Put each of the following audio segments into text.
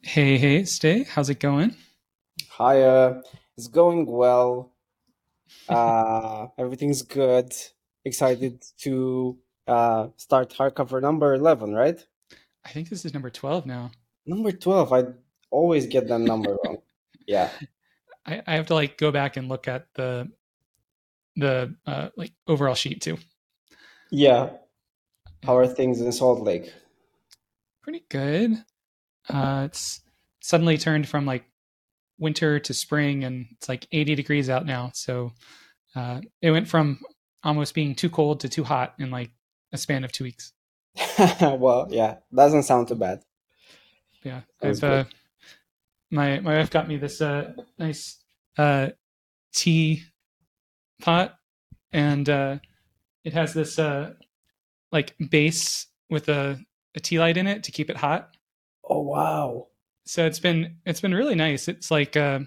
Hey, hey, Ste. How's it going? Hi, uh, it's going well. Uh, everything's good. Excited to uh start hardcover number 11, right? I think this is number 12 now. Number 12. I always get that number wrong. Yeah. I, I have to like go back and look at the the uh, like overall sheet too. Yeah. How are things in Salt Lake? Pretty good. Uh, it's suddenly turned from like winter to spring, and it's like 80 degrees out now. So uh, it went from almost being too cold to too hot in like a span of two weeks. Well, yeah, doesn't sound too bad. Yeah, I've uh, my my wife got me this uh, nice uh, tea pot, and uh, it has this uh, like base with a, a tea light in it to keep it hot. Oh, wow. So it's been it's been really nice. It's like uh,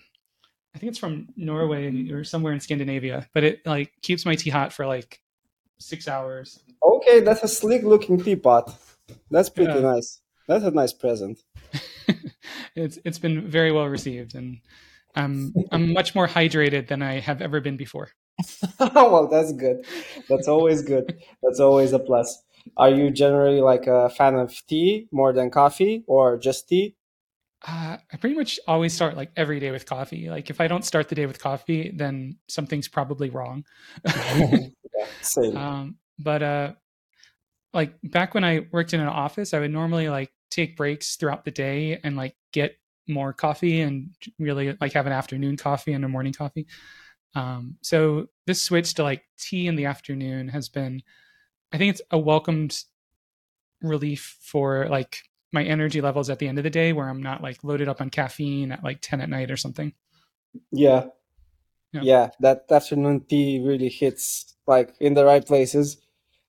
I think it's from Norway or somewhere in Scandinavia, but it like keeps my tea hot for like six hours. Okay, that's a sleek looking teapot. That's pretty Yeah, nice. That's a nice present. it's it's been very well received, and I'm I'm much more hydrated than I have ever been before. Oh well, that's good. That's always good. That's always a plus. Are you generally like a fan of tea more than coffee or just tea? Uh, I pretty much always start like every day with coffee. Like if I don't start the day with coffee, then something's probably wrong. Yeah, same. um, but uh, like back when I worked in an office, I would normally like take breaks throughout the day and like get more coffee and really like have an afternoon coffee and a morning coffee. Um, so this switch to like tea in the afternoon has been, I think it's a welcomed relief for like my energy levels at the end of the day where I'm not like loaded up on caffeine at like 10 at night or something. Yeah, Yeah. yeah, that afternoon tea really hits like in the right places.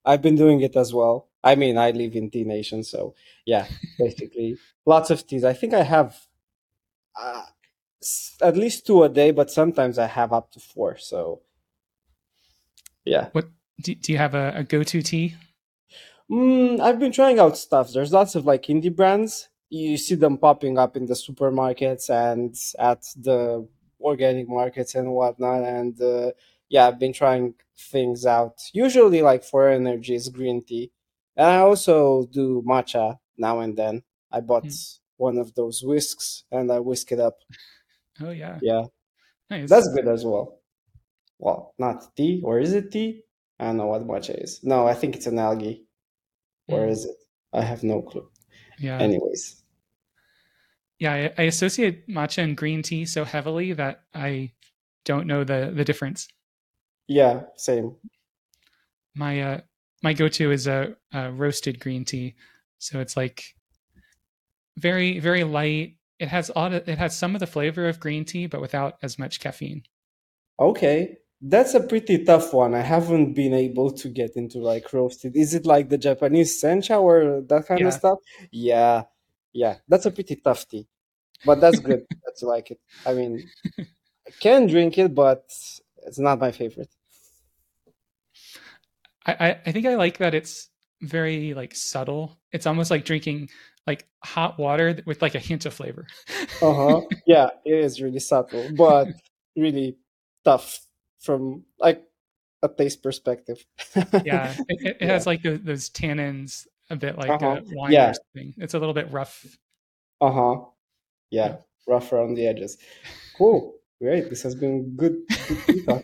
I've been doing it as well. I mean, I live in tea nation, so yeah, basically lots of teas. I think I have uh, at least two a day, but sometimes I have up to four. So yeah. What do, do you have a, a go to tea? Mm, I've been trying out stuff. There's lots of like indie brands. You see them popping up in the supermarkets and at the organic markets and whatnot. And uh, yeah, I've been trying things out. Usually, like for energy, is green tea. And I also do matcha now and then. I bought Hmm. one of those whisks and I whisk it up. Oh, yeah. Yeah, Nice. that's good as well. Well, not tea, or is it tea? I don't know what matcha is. No, I think it's an algae. Or Hmm. is it? I have no clue. Yeah. Anyways, Yeah. I, I associate matcha and green tea so heavily that I don't know the, the difference. yeah, same. My, uh, my go to is a, a roasted green tea. So it's like very, very light. It has all it has some of the flavor of green tea, but without as much caffeine. Okay, that's a pretty tough one. I haven't been able to get into like roasted. Is it like the Japanese sencha or that kind of Yeah. stuff? Yeah, yeah, that's a pretty tough tea, but that's good. That's like it. I mean, I can drink it, but it's not my favorite. I, I, I think I like that it's very like subtle. It's almost like drinking like hot water with like a hint of flavor. Uh-huh. Yeah, it is really subtle, but really tough from like a taste perspective. yeah, it, it Yeah. has like those, those tannins a bit like Uh-huh. a wine or Yeah. something. It's a little bit rough. Uh-huh. Yeah. Yeah. Rough around the edges. Cool. Great. This has been good good.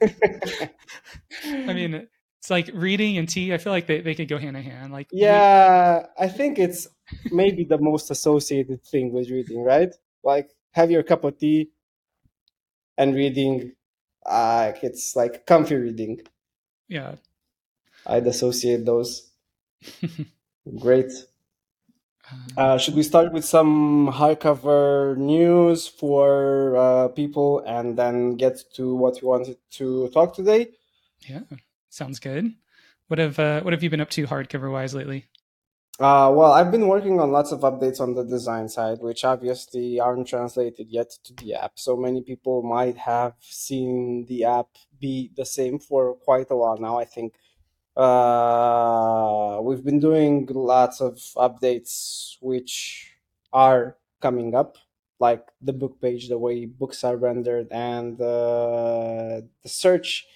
I mean, it's like reading and tea. I feel like they, they could go hand in hand. Like Yeah, I think it's maybe the most associated thing with reading, right? Like have your cup of tea and reading. Uh, it's like comfy reading. yeah. I'd associate those. Great. Um, Uh, should we start with some hardcover news for uh, people and then get to what we wanted to talk today? yeah, sounds good. What have uh, what have you been up to hardcover wise lately? Uh, well, I've been working on lots of updates on the design side, which obviously aren't translated yet to the app. So many people might have seen the app be the same for quite a while now. I think uh, we've been doing lots of updates which are coming up, like the book page, the way books are rendered, and uh, the search,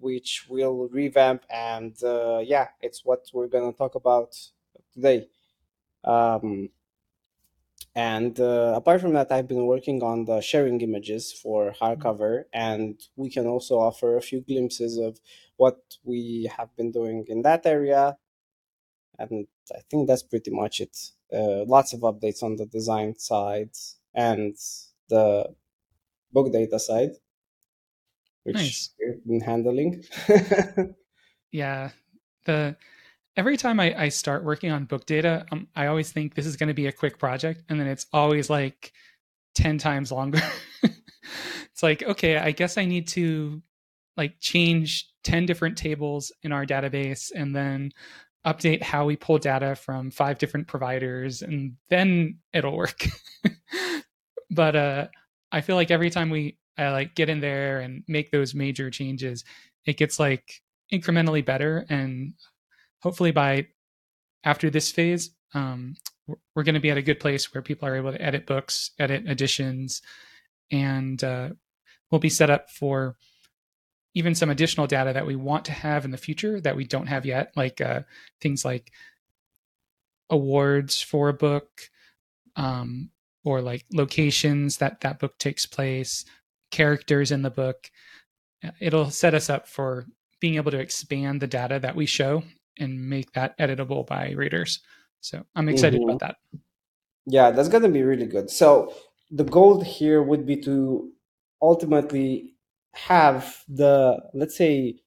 which will revamp. And uh, yeah, it's what we're gonna talk about today. Um, and uh, apart from that, I've been working on the sharing images for hardcover, and we can also offer a few glimpses of what we have been doing in that area. And I think that's pretty much it. Uh, lots of updates on the design side and the book data side, which Nice. we've been handling. Yeah. The every time I, I start working on book data, um, I always think this is going to be a quick project, and then it's always like ten times longer. it's like, okay, I guess I need to like change ten different tables in our database, and then update how we pull data from five different providers, and then it'll work. but uh, I feel like every time we I like get in there and make those major changes, it gets like incrementally better and hopefully by after this phase um, we're going to be at a good place where people are able to edit books edit editions and uh, we'll be set up for even some additional data that we want to have in the future that we don't have yet like uh, things like awards for a book um, or like locations that that book takes place characters in the book. It'll set us up for being able to expand the data that we show and make that editable by readers. So I'm excited Mhm. about that. Yeah, that's gonna be really good. So the goal here would be to ultimately have the, let's say,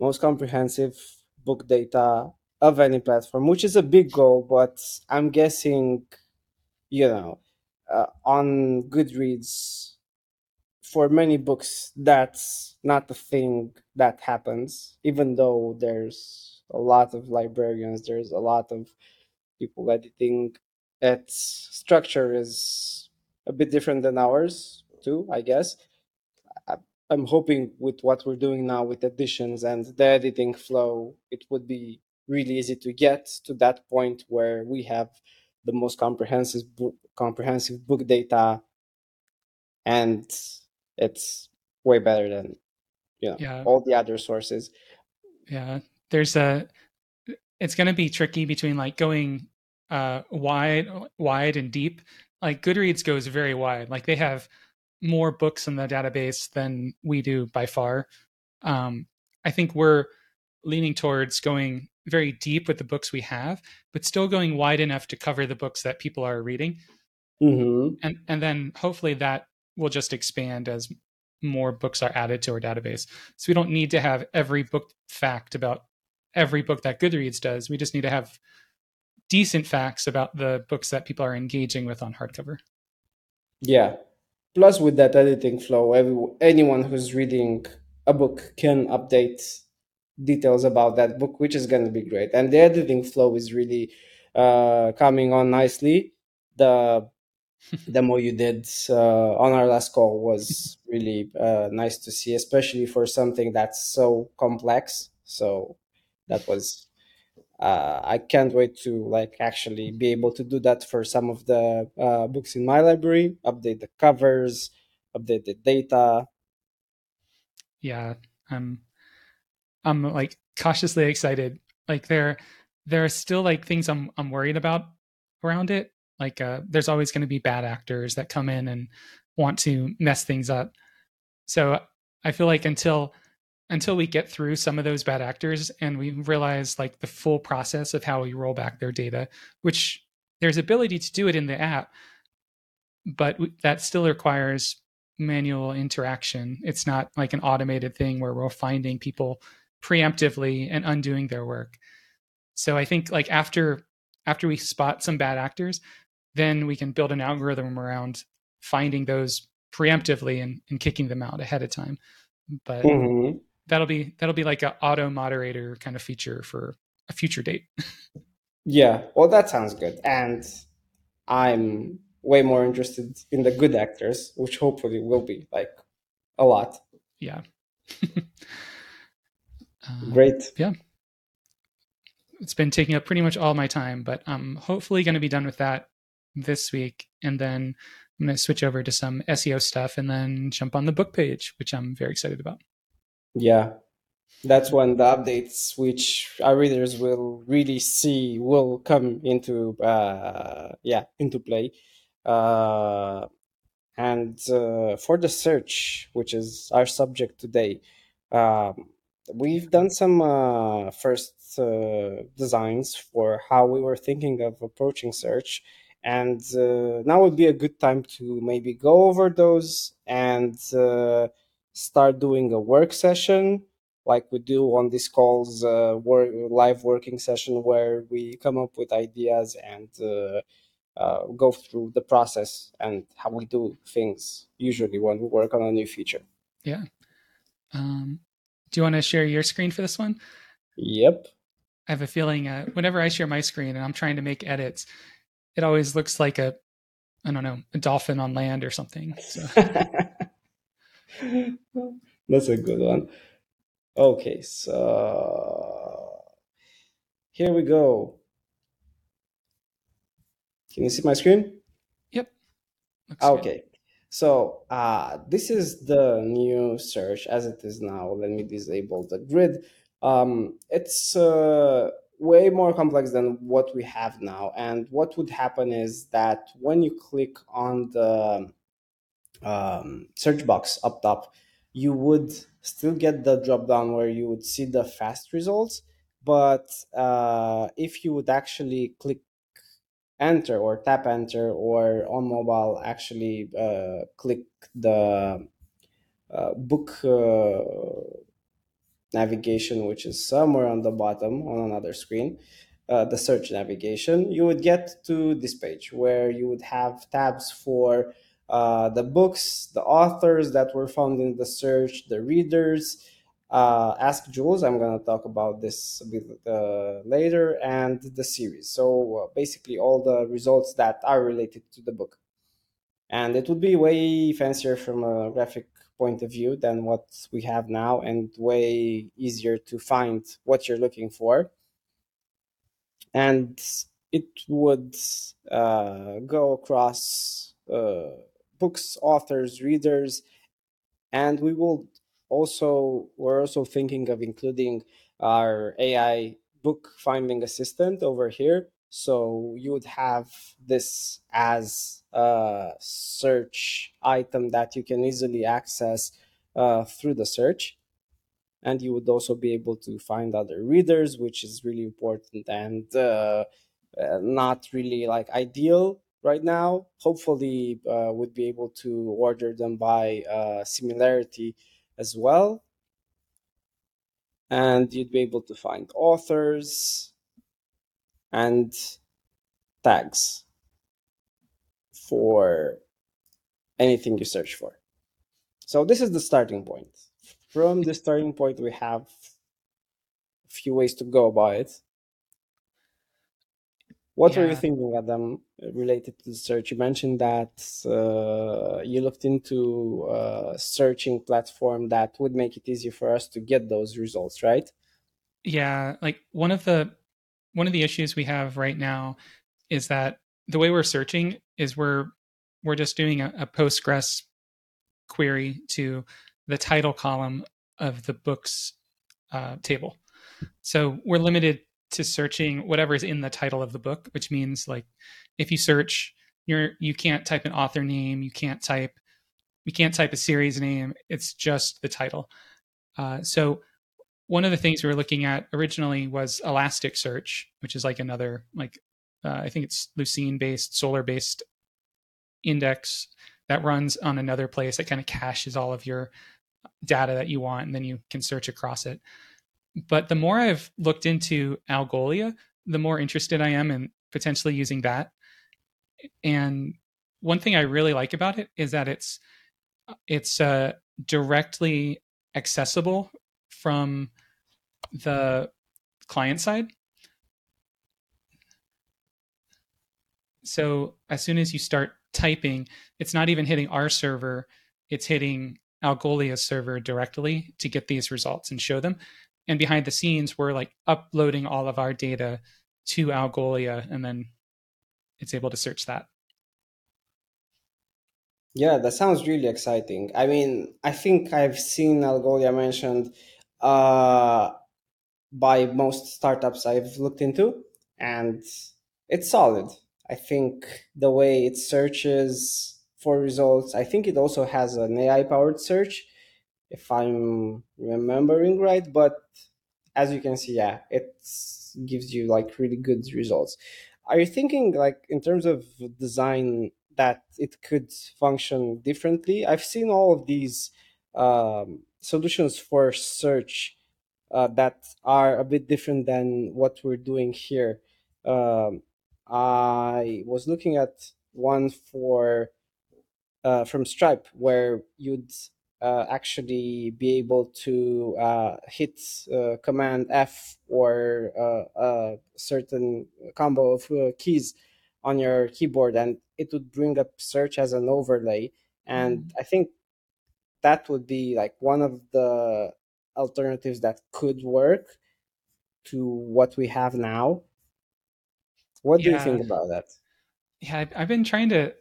most comprehensive book data of any platform, which is a big goal, but I'm guessing, you know, uh, on Goodreads, for many books, that's not the thing that happens, even though there's a lot of librarians, there's a lot of people editing. Its structure is a bit different than ours, too, I guess. I'm hoping with what we're doing now with editions and the editing flow, it would be really easy to get to that point where we have the most comprehensive book, comprehensive book data, and it's way better than you know Yeah. all the other sources. Yeah. There's a it's going to be tricky between like going uh wide wide and deep. Like Goodreads goes very wide. Like they have more books in the database than we do by far. Um I think we're leaning towards going very deep with the books we have, but still going wide enough to cover the books that people are reading. hmm and and then hopefully that will just expand as more books are added to our database. So we don't need to have every book fact about every book that Goodreads does. We just need to have decent facts about the books that people are engaging with on hardcover. Yeah. Plus, with that editing flow, every, anyone who's reading a book can update details about that book, which is going to be great. And the editing flow is really uh, coming on nicely. The demo you did uh, on our last call was really uh, nice to see, especially for something that's so complex. So that was uh, I can't wait to like actually be able to do that for some of the uh, books in my library. Update the covers, update the data. Yeah, I'm I'm like cautiously excited. Like there there are still like things I'm I'm worried about around it. Like uh, there's always going to be bad actors that come in and want to mess things up. So I feel like until until we get through some of those bad actors and we realize like the full process of how we roll back their data, which there's ability to do it in the app, but that still requires manual interaction. It's not like an automated thing where we're finding people preemptively and undoing their work. So I think like after after we spot some bad actors, then we can build an algorithm around finding those preemptively and, and kicking them out ahead of time. But Mhm. That'll be that'll be like an auto moderator kind of feature for a future date. Yeah, well, that sounds good. And I'm way more interested in the good actors, which hopefully will be like a lot. yeah. Uh, Great. Yeah. It's been taking up pretty much all my time, but I'm hopefully going to be done with that this week, and then I'm going to switch over to some SEO stuff, and then jump on the book page, which I'm very excited about. Yeah, that's when the updates, which our readers will really see, will come into uh, yeah into play. Uh, and uh, for the search, which is our subject today, um, we've done some uh, first uh, designs for how we were thinking of approaching search. And uh, now would be a good time to maybe go over those and uh, start doing a work session like we do on these calls, uh, work, live working session where we come up with ideas and uh, uh, go through the process and how we do things usually when we work on a new feature. Yeah. Um, do you want to share your screen for this one? Yep. I have a feeling uh, whenever I share my screen and I'm trying to make edits, it always looks like a, I don't know, a dolphin on land or something. So. That's a good one. Okay, so here we go. Can you see my screen? Yep. Looks okay. Good. So uh, this is the new search as it is now. Let me disable the grid. Um, it's uh, way more complex than what we have now. And what would happen is that when you click on the um, search box up top, you would still get the drop down where you would see the fast results. But uh, if you would actually click enter or tap enter or on mobile actually uh, click the uh, book uh, navigation which is somewhere on the bottom on another screen uh, the search navigation you would get to this page where you would have tabs for uh, the books, the authors that were found in the search, the readers. Uh, Ask Jules, I'm going to talk about this a bit uh, later, and the series. So uh, basically, all the results that are related to the book. And it would be way fancier from a graphic point of view than what we have now, and way easier to find what you're looking for. And it would uh, go across uh, books, authors, readers, and we will also we're also thinking of including our AI book finding assistant over here. So you would have this as a search item that you can easily access uh, through the search. And you would also be able to find other readers, which is really important and uh, uh, not really like ideal right now. Hopefully, uh, would be able to order them by uh, similarity as well. And you'd be able to find authors and tags for anything you search for. So this is the starting point. From the starting point, we have a few ways to go about it. What were you thinking, Adam, related to the search? You mentioned that uh, you looked into a searching platform that would make it easier for us to get those results, right? Yeah, like one of the one of the issues we have right now is that the way we're searching is we're we're just doing a, a Postgres query to the title column of the books uh, table. So we're limited to searching whatever is in the title of the book, which means like if you search, you're you can't type an author name, you can't type you can't type a series name. It's just the title. Uh, so one of the things we were looking at originally was Elasticsearch, which is like another like uh, I think it's Lucene based, Solr based index that runs on another place that kind of caches all of your data that you want, and then you can search across it. But the more I've looked into Algolia, the more interested I am in potentially using that. And one thing I really like about it is that it's it's uh, directly accessible from the client side. So as soon as you start typing, it's not even hitting our server, it's hitting Algolia's server directly to get these results and show them and behind the scenes we're like uploading all of our data to algolia and then it's able to search that Yeah, that sounds really exciting. I mean, I think I've seen Algolia mentioned uh, by most startups I've looked into, and it's solid. I think the way it searches for results, I think it also has an AI powered search, if I'm remembering right. But as you can see, yeah, it gives you like really good results. Are you thinking like in terms of design that it could function differently? I've seen all of these um, solutions for search uh, that are a bit different than what we're doing here. Um, I was looking at one for uh, from Stripe where you'd uh, actually be able to uh, hit uh, Command F or uh, a certain combo of uh, keys on your keyboard, and it would bring up search as an overlay. And Mm. I think that would be like one of the alternatives that could work to what we have now. What do you think about that? yeah. I've been trying to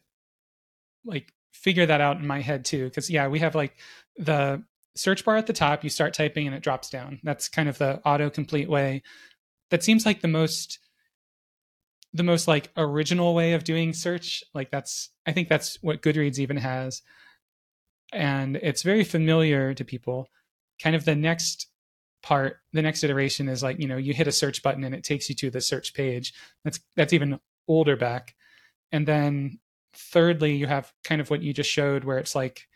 like figure that out in my head too, because yeah, we have like the search bar at the top. You start typing and it drops down. That's kind of the autocomplete way. That seems like the most the most like original way of doing search. Like that's I think that's what Goodreads even has, and it's very familiar to people. Kind of the next part, the next iteration is like you know you hit a search button and it takes you to the search page. That's that's even older back, and then thirdly you have kind of what you just showed where it's like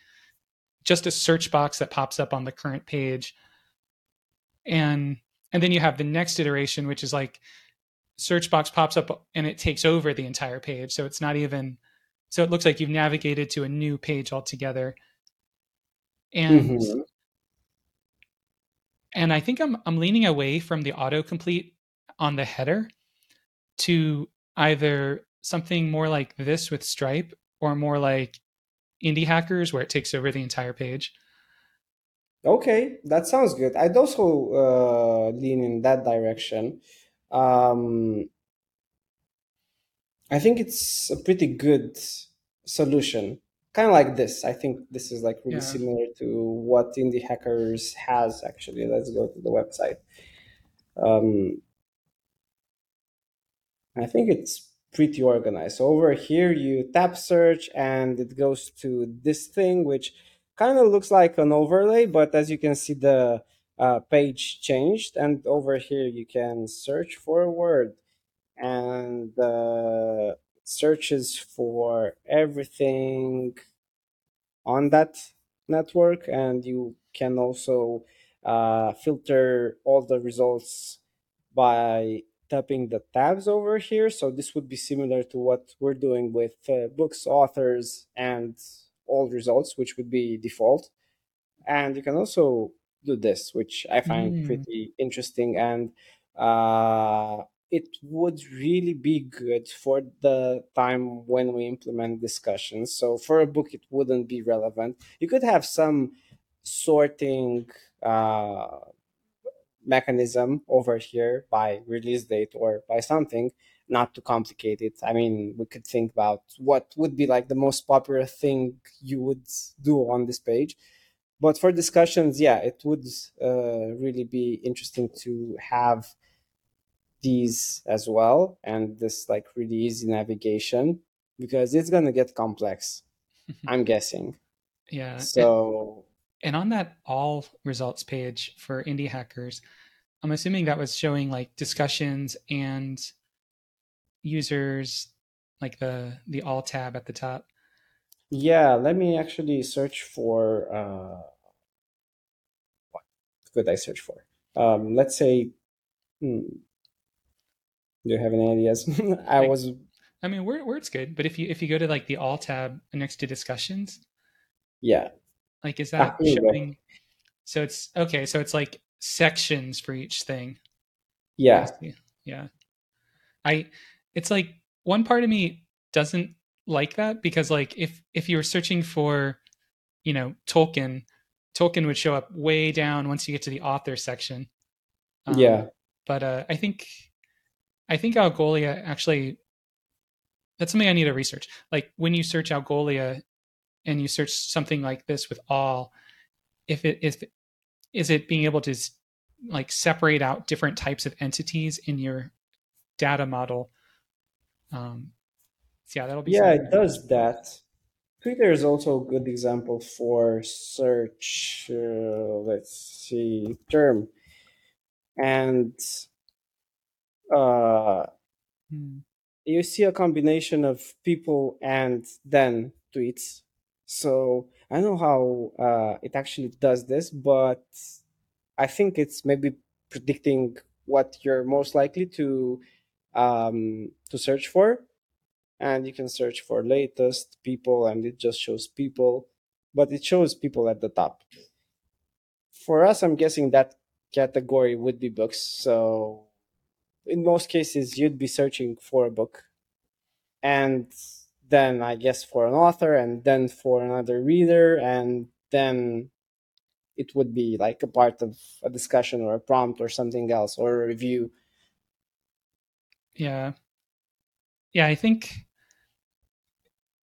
just a search box that pops up on the current page. And and then you have the next iteration which is like search box pops up and it takes over the entire page. So it's not even so it looks like you've navigated to a new page altogether. And hmm and i think i'm i'm leaning away from the autocomplete on the header to either something more like this with stripe or more like indie hackers where it takes over the entire page Okay, that sounds good. I'd also uh, lean in that direction. Um, I think it's a pretty good solution. Kind of like this. I think this is like really yeah similar to what Indie Hackers has actually. Let's go to the website. Um, I think it's pretty organized. So over here, you tap search and it goes to this thing, which kind of looks like an overlay, but as you can see, the uh, page changed. And over here, you can search for a word and the searches for everything on that network. And you can also uh, filter all the results by tapping the tabs over here. So this would be similar to what we're doing with uh, books, authors, and all results, which would be default. And you can also do this, which I find mm, pretty interesting. And uh, it would really be good for the time when we implement discussions. So for a book, it wouldn't be relevant. You could have some sorting uh, mechanism over here by release date or by something not to complicate it i mean we could think about what would be like the most popular thing you would do on this page. But for discussions yeah it would uh, really be interesting to have these as well and this like really easy navigation because it's going to get complex i'm guessing. Yeah. So and on that all results page for indie hackers I'm assuming that was showing like discussions and users, like the the all tab at the top. yeah let me actually search for uh what could i search for? Um let's say hmm, do you have any ideas? I Like, was I mean, Word, Word's good, but if you if you go to like the all tab next to discussions, yeah like, is that showing? So it's okay. So it's like sections for each thing. Yeah. Yeah, I. It's like one part of me doesn't like that because like if if you were searching for you know Tolkien, Tolkien would show up way down once you get to the author section. Um, yeah but uh, I think I think Algolia actually that's something I need to research. Like when you search Algolia and you search something like this with all, if it if is it being able to like separate out different types of entities in your data model? Um, so yeah, that'll be yeah, it does that. Twitter is also a good example for search. Uh, let's see, term, and uh, hmm. you see a combination of people and then tweets. So I don't know how uh, it actually does this, but I think it's maybe predicting what you're most likely to um, to search for, and you can search for latest people, and it just shows people, but it shows people at the top. For us, I'm guessing that category would be books. So in most cases, you'd be searching for a book, and then I guess for an author, and then for another reader, and then it would be like a part of a discussion or a prompt or something else or a review. Yeah. Yeah, I think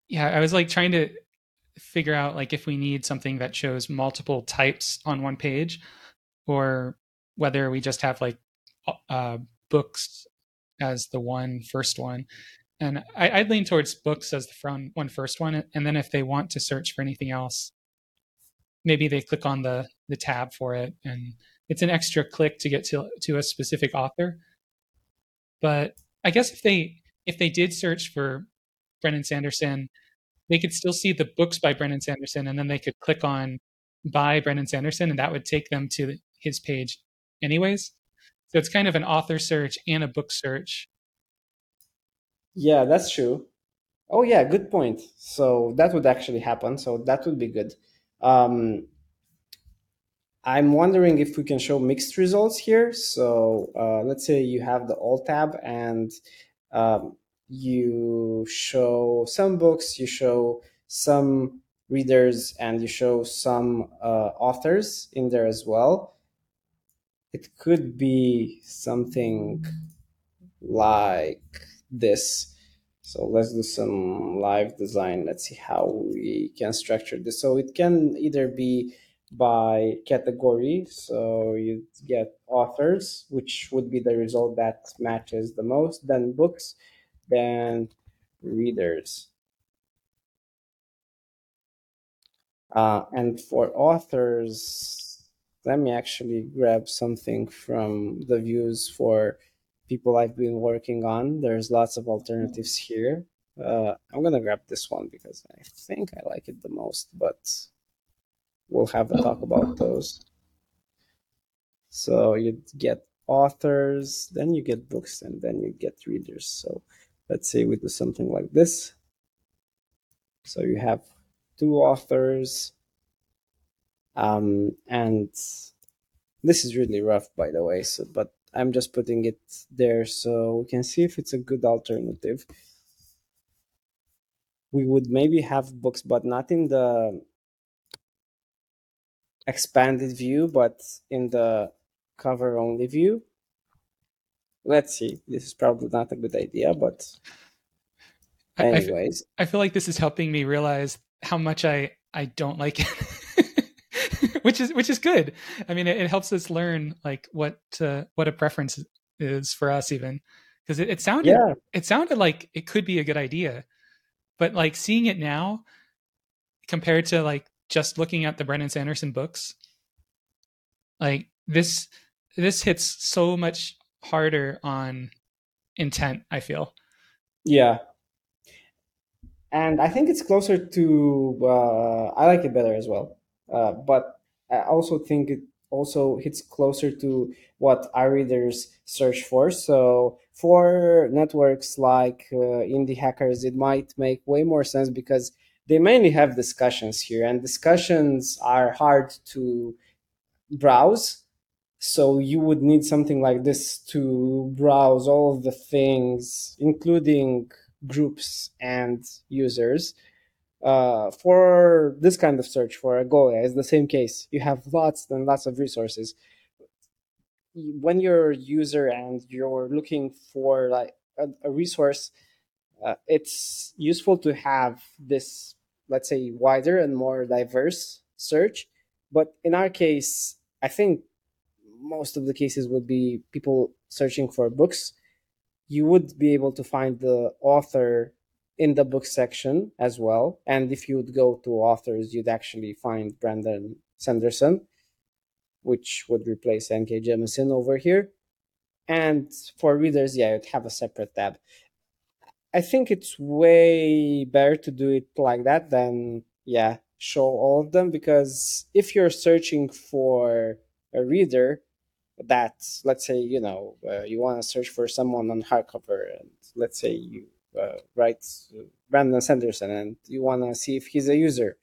yeah, I was like trying to figure out like if we need something that shows multiple types on one page or whether we just have like uh, books as the one first one and I, would lean towards books as the front one first one. And then if they want to search for anything else maybe they click on the the tab for it. And it's an extra click to get to to a specific author. But i guess if they if they did search for Brandon Sanderson they could still see the books by Brandon Sanderson and then they could click on by Brandon Sanderson and that would take them to his page anyways. So it's kind of an author search and a book search yeah that's true oh yeah good point so that would actually happen so that would be good um, I'm wondering if we can show mixed results here. So uh, let's say you have the alt tab and um, you show some books, you show some readers, and you show some uh, authors in there as well. It could be something like this. So let's do some live design. Let's see how we can structure this. So it can either be by category. So you get authors, which would be the result that matches the most, then books, then readers. Uh, and for authors, let me actually grab something from the views for people I've been working on. There's lots of alternatives here. Uh, I'm gonna grab this one because I think I like it the most, but we'll have a talk about those. So you get authors, then you get books, and then you get readers. So let's say we do something like this. So you have two authors, um, and this is really rough, by the way. So, but I'm just putting it there so we can see if it's a good alternative. We would maybe have books, but not in the expanded view, but in the cover only view. Let's see. This is probably not a good idea, but anyways. I, I feel like this is helping me realize how much I, I don't like it. which is which is good. I mean, it, it helps us learn like what uh, what a preference is for us, even because it, it, sounded yeah. it sounded like it could be a good idea, but like seeing it now compared to like just looking at the Brandon Sanderson books, like this this hits so much harder on intent. I feel. Yeah, and I think it's closer to. Uh, I like it better as well, uh, but I also think it also hits closer to what our readers search for. So for networks like uh, Indie Hackers, it might make way more sense because they mainly have discussions here, and discussions are hard to browse. So you would need something like this to browse all the things, including groups and users uh, for this kind of search for Algolia, it's the same case. You have lots and lots of resources. When you're a user and you're looking for like a, a resource, uh, it's useful to have this let's say wider and more diverse search but in our case i think most of the cases would be people searching for books you would be able to find the author in the book section as well and if you would go to authors you'd actually find brandon sanderson which would replace N.K. Jemisin over here. And for readers, yeah, you'd have a separate tab. I think it's way better to do it like that than, yeah, show all of them because if you're searching for a reader that, let's say, you know, uh, you want to search for someone on hardcover, and let's say you uh, write Brandon Sanderson and you want to see if he's a user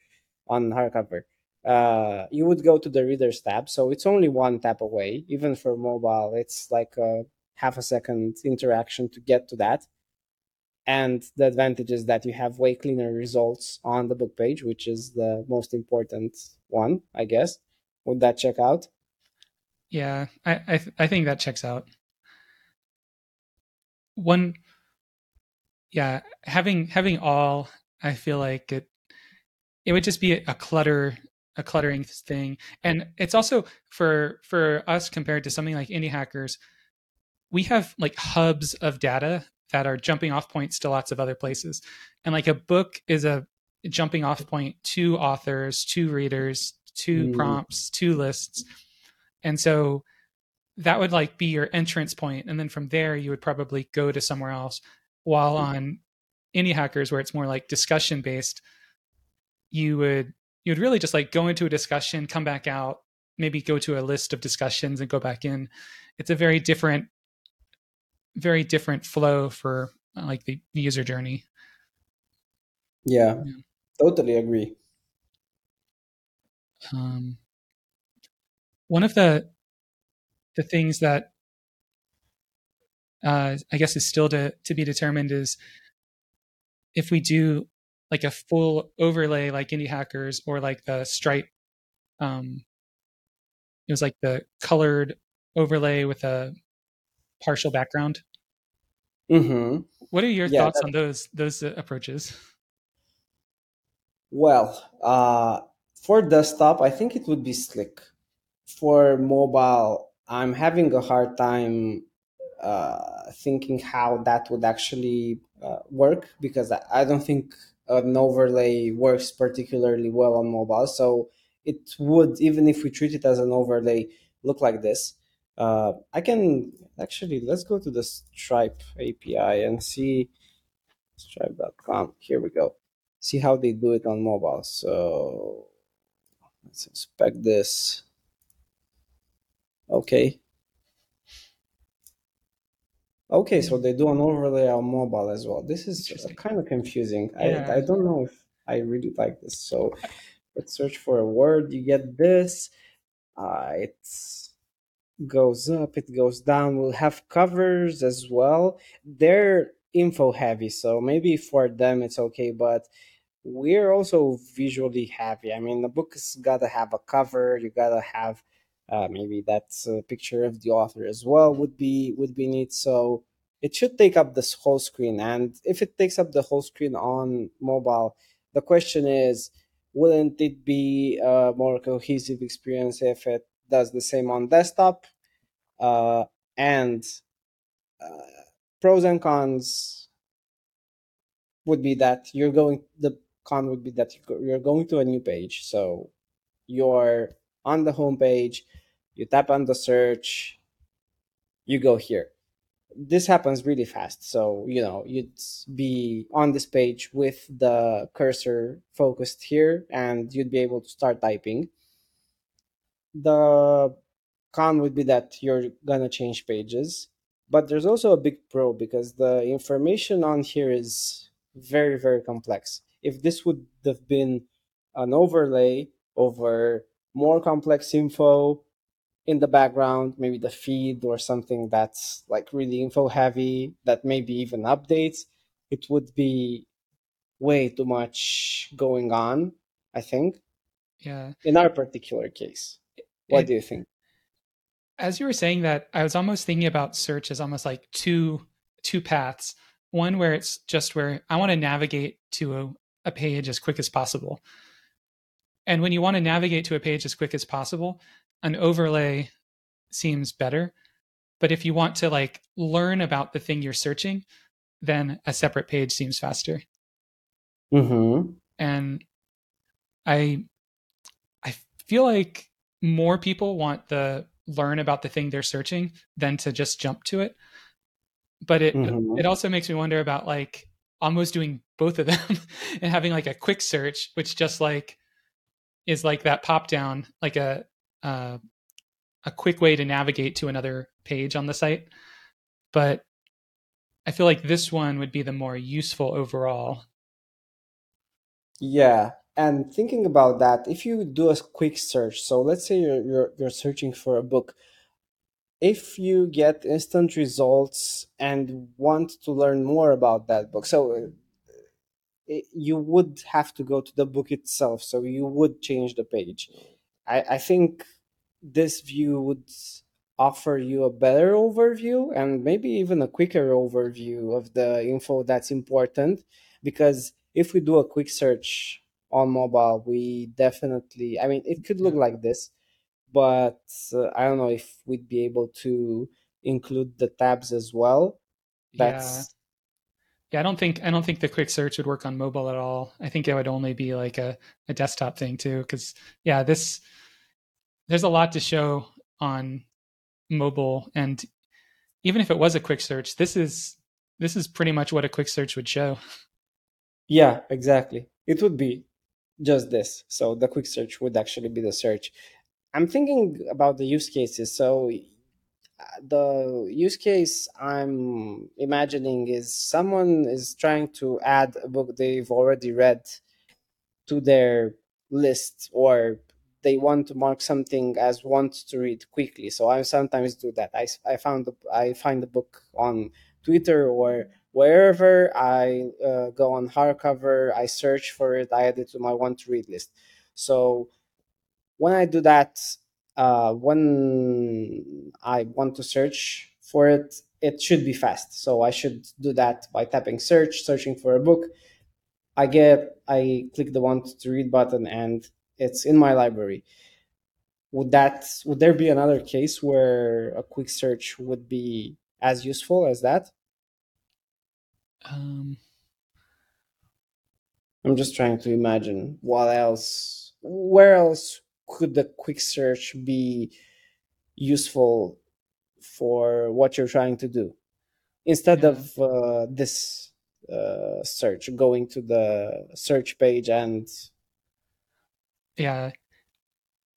on hardcover uh, you would go to the readers tab. So it's only one tap away. Even for mobile, it's like a half a second interaction to get to that. And the advantage is that you have way cleaner results on the book page, which is the most important one, I guess. Would that check out? Yeah, I I, th- I think that checks out. One, yeah, having having all, I feel like it it would just be a clutter a cluttering thing. And it's also for for us compared to something like indie hackers we have like hubs of data that are jumping off points to lots of other places. And like a book is a jumping off point to authors to readers to mm. prompts to lists. And so that would like be your entrance point. And then from there you would probably go to somewhere else while mm. on indie hackers where it's more like discussion based you would you'd really just like go into a discussion, come back out, maybe go to a list of discussions and go back in. It's a very different, very different flow for uh, like the user journey. Yeah, yeah. totally agree. Um, one of the the things that uh, I guess is still to to be determined is if we do like a full overlay like indie hackers or like the stripe um it was like the colored overlay with a partial background. Mm-hmm. what are your yeah, thoughts that... on those those uh, approaches? Well uh for desktop i think it would be slick. For mobile i'm having a hard time uh, thinking how that would actually uh, work because I, don't think an overlay works particularly well on mobile. So it would, even if we treat it as an overlay, look like this. Uh, I can actually, let's go to the Stripe API and see stripe.com. Here we go. See how they do it on mobile. So let's inspect this. Okay, Okay, so they do an overlay on mobile as well. This is kind of confusing. Yeah. I, I don't know if I really like this. So let's search for a word. You get this. Uh, it goes up, it goes down. We'll have covers as well. They're info heavy, so maybe for them it's okay, but we're also visually heavy. I mean, the book's gotta have a cover, you gotta have uh, maybe that's a picture of the author as well would be would be neat. So it should take up this whole screen, and if it takes up the whole screen on mobile, the question is, wouldn't it be a more cohesive experience if it does the same on desktop? Uh, and uh, pros and cons would be that you're going the con would be that you're going to a new page so you're on the home page you tap on the search, you go here. This happens really fast. So, you know, you'd be on this page with the cursor focused here and you'd be able to start typing. The con would be that you're gonna change pages. But there's also a big pro because the information on here is very, very complex. If this would have been an overlay over more complex info, in the background, maybe the feed or something that's like really info heavy, that maybe even updates, it would be way too much going on, I think. Yeah. In our particular case. What it, do you think? As you were saying that, I was almost thinking about search as almost like two two paths. One where it's just where I want to navigate to a a page as quick as possible. And when you want to navigate to a page as quick as possible, an overlay seems better. But if you want to like learn about the thing you're searching, then a separate page seems faster. Mm-hmm. And I I feel like more people want the learn about the thing they're searching than to just jump to it. But it mm-hmm. it also makes me wonder about like almost doing both of them and having like a quick search, which just like is like that pop down, like a uh, a quick way to navigate to another page on the site. But I feel like this one would be the more useful overall. Yeah, and thinking about that, if you do a quick search, so let's say you're you're, you're searching for a book, if you get instant results and want to learn more about that book, so it, you would have to go to the book itself. So you would change the page. I, I think this view would offer you a better overview and maybe even a quicker overview of the info that's important. Because if we do a quick search on mobile we definitely i mean it could look like this but uh, i don't know if we'd be able to include the tabs as well. That's yeah. I don't think I don't think the quick search would work on mobile at all. I think it would only be like a, a desktop thing too. Because yeah, this there's a lot to show on mobile, and even if it was a quick search, this is this is pretty much what a quick search would show. Yeah, exactly. It would be just this. So the quick search would actually be the search. I'm thinking about the use cases. So the use case I'm imagining is someone is trying to add a book they've already read to their list or they want to mark something as want to read quickly. So I sometimes do that. I, I found the, I find the book on Twitter or wherever I uh, go on hardcover, I search for it, I add it to my want to read list. So when I do that, uh, when I want to search for it, it should be fast. So I should do that by tapping search, searching for a book. I get, I click the want to read button and it's in my library. Would that, would there be another case where a quick search would be as useful as that? Um, I'm just trying to imagine what else, where else could the quick search be useful for what you're trying to do? Instead yeah. of uh, this uh, search going to the search page and yeah.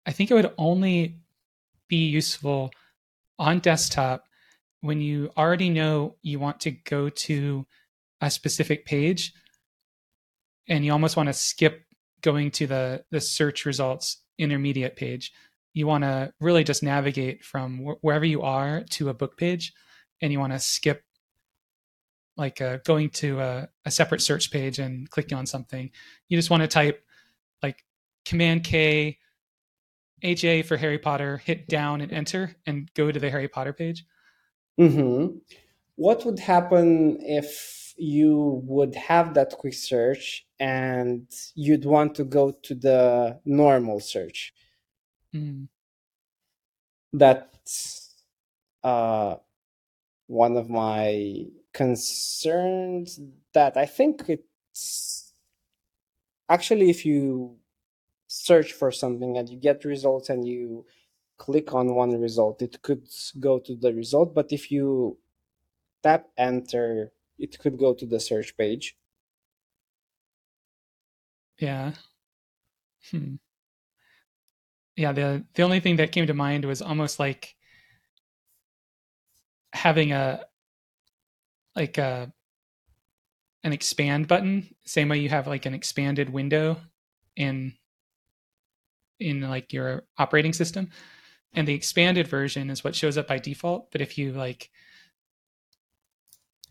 I think it would only be useful on desktop when you already know you want to go to a specific page and you almost want to skip going to the the search results intermediate page. You want to really just navigate from wh- wherever you are to a book page, and you want to skip like uh, going to a, a, separate search page and clicking on something. You just want to type like Command K, HA for Harry Potter, hit down and enter, and go to the Harry Potter page. Mm-hmm. What would happen if you would have that quick search and you'd want to go to the normal search. Mm. That's uh, one of my concerns. That I think it's actually if you search for something and you get results and you click on one result, it could go to the result. But if you tap enter, it could go to the search page. Yeah. Hmm. Yeah, the the only thing that came to mind was almost like having a like a an expand button, same way you have like an expanded window in in like your operating system. And the expanded version is what shows up by default, but if you like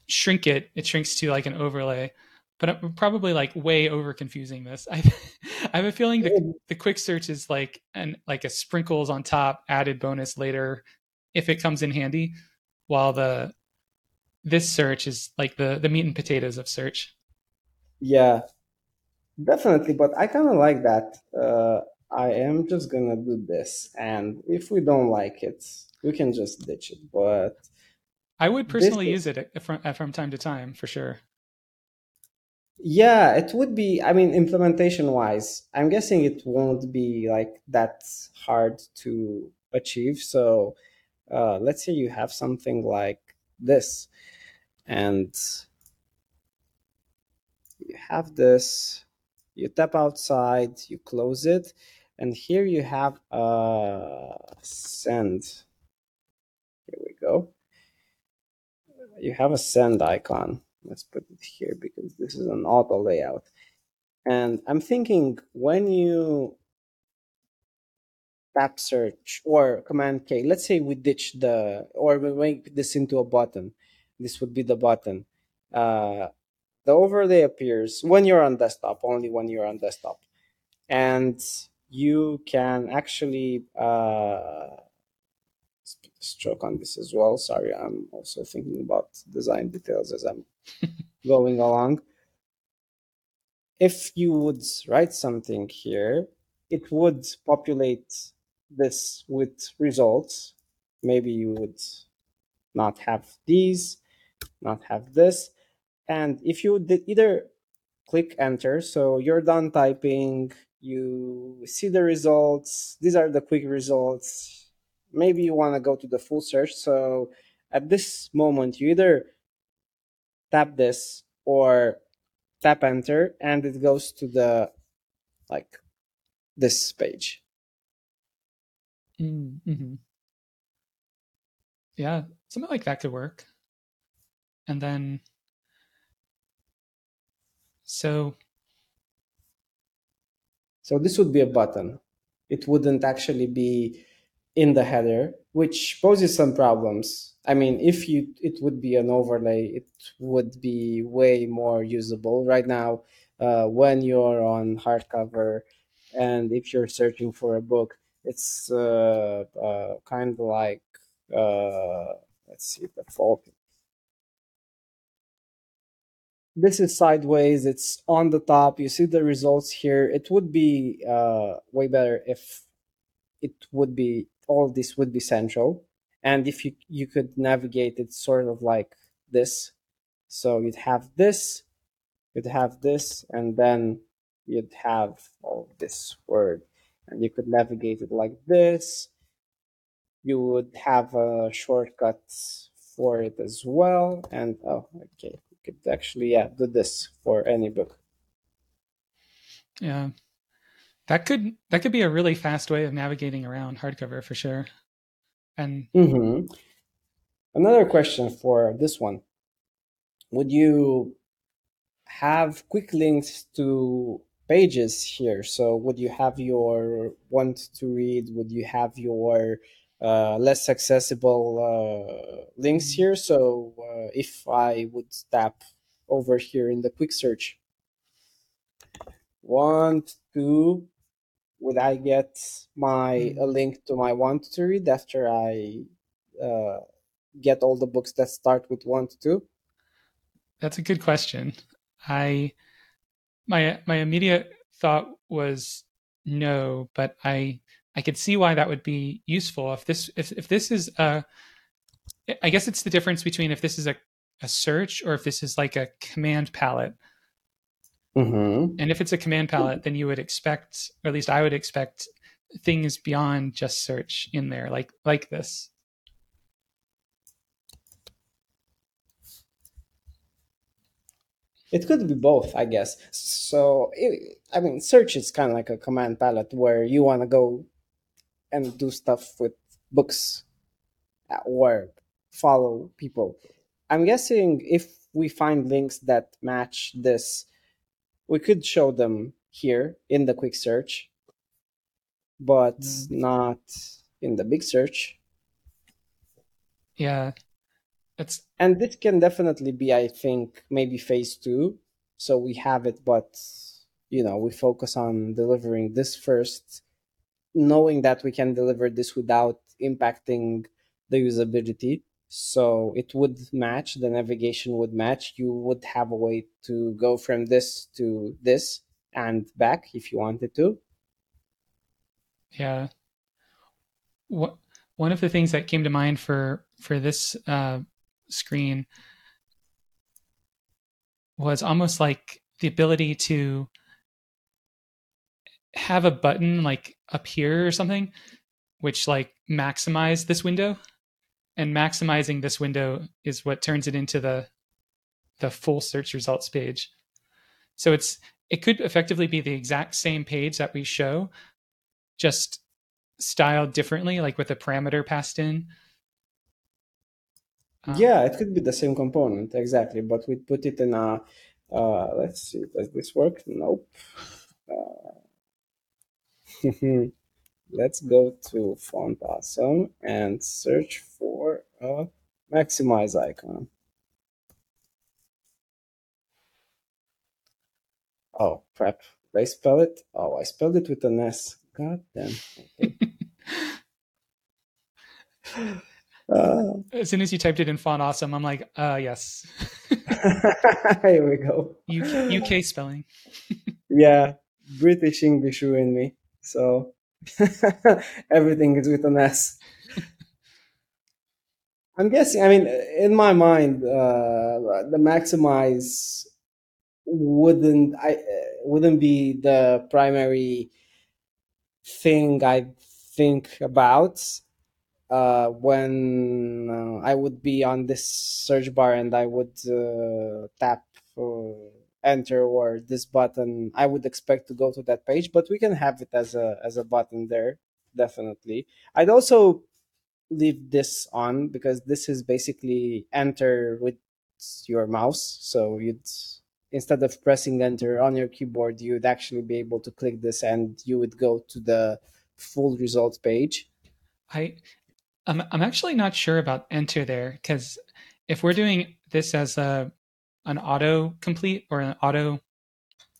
shrink it, it shrinks to like an overlay but I'm probably like way over confusing this. I, I have a feeling the, the quick search is like an like a sprinkles on top added bonus later if it comes in handy, while the this search is like the the meat and potatoes of search. Yeah, Definitely, but I kind of like that. Uh, I am just gonna do this, and if we don't like it, we can just ditch it. But I would personally use it from, from time to time for sure. Yeah, it would be. I mean, implementation wise, I'm guessing it won't be like that hard to achieve. So, uh, let's say you have something like this, and you have this. You tap outside, you close it, and here you have a send. Here we go. You have a send icon. Let's put it here because this is an auto layout. And I'm thinking when you tap search or command K, let's say we ditch the, or we make this into a button. This would be the button. Uh, the overlay appears when you're on desktop, only when you're on desktop. And you can actually uh, stroke on this as well. Sorry, I'm also thinking about design details as I'm going along. If you would write something here, it would populate this with results. Maybe you would not have these, not have this. And if you did either click enter, so you're done typing, you see the results, these are the quick results. Maybe you want to go to the full search. So at this moment, you either tap this or tap enter and it goes to the like this page. Mm-hmm. Yeah, something like that could work. And then, so. So this would be a button. It wouldn't actually be in the header, which poses some problems. I mean, if you it would be an overlay, it would be way more usable. Right now, uh, when you're on hardcover, and if you're searching for a book, it's uh, uh, kind of like uh, let's see the fault. This is sideways. It's on the top. You see the results here. It would be uh, way better if it would be all this would be central, and if you you could navigate it sort of like this. So you'd have this, you'd have this, and then you'd have all this word and you could navigate it like this. You would have uh, a shortcut for it as well. And oh, okay, you could actually yeah do this for any book. Yeah, that could that could be a really fast way of navigating around hardcover for sure. And mm-hmm. another question for this one: Would you have quick links to pages here. So would you have your want to read? Would you have your uh, less accessible uh, links mm-hmm. here? So uh, if I would tap over here in the quick search, want to, would I get my a mm-hmm. link to my want to read after I uh, get all the books that start with want to? That's a good question. I my my immediate thought was no, but I I could see why that would be useful if this if if this is a I guess it's the difference between if this is a, a search or if this is like a command palette. Mm-hmm. And if it's a command palette, then you would expect, or at least I would expect, things beyond just search in there, like like this. It could be both, I guess. So, it, I mean, search is kind of like a command palette where you want to go and do stuff with books at work, follow people. I'm guessing if we find links that match this, we could show them here in the quick search, but mm. not in the big search. Yeah, it's and this can definitely be, I think, maybe phase two. So we have it, but you know, we focus on delivering this first, knowing that we can deliver this without impacting the usability. So it would match, the navigation would match. You would have a way to go from this to this and back if you wanted to. Yeah. What one of the things that came to mind for for this uh, screen was almost like the ability to have a button like up here or something which like maximize this window and maximizing this window is what turns it into the the full search results page. So it's it could effectively be the exact same page that we show just styled differently like with a parameter passed in. Um, yeah it could be the same component exactly but we put it in a uh, let's see does this work? Nope. Uh, let's go to font awesome and search for a maximize icon. Oh crap. Did i spell it? Oh i spelled it with an s. God damn. Okay. uh, as soon as you typed it in font awesome i'm like uh yes. Here we go. UK, UK spelling. Yeah british english ruined me. So everything is with an S. I'm guessing. I mean, in my mind, uh, the maximize wouldn't I uh, wouldn't be the primary thing I think about uh, when uh, I would be on this search bar and I would uh, tap enter or this button i would expect to go to that page but we can have it as a as a button there definitely. I'd also leave this on because this is basically enter with your mouse. So you'd instead of pressing enter on your keyboard you'd actually be able to click this and you would go to the full results page. I i'm, I'm actually not sure about enter there because if we're doing this as a an auto complete or an auto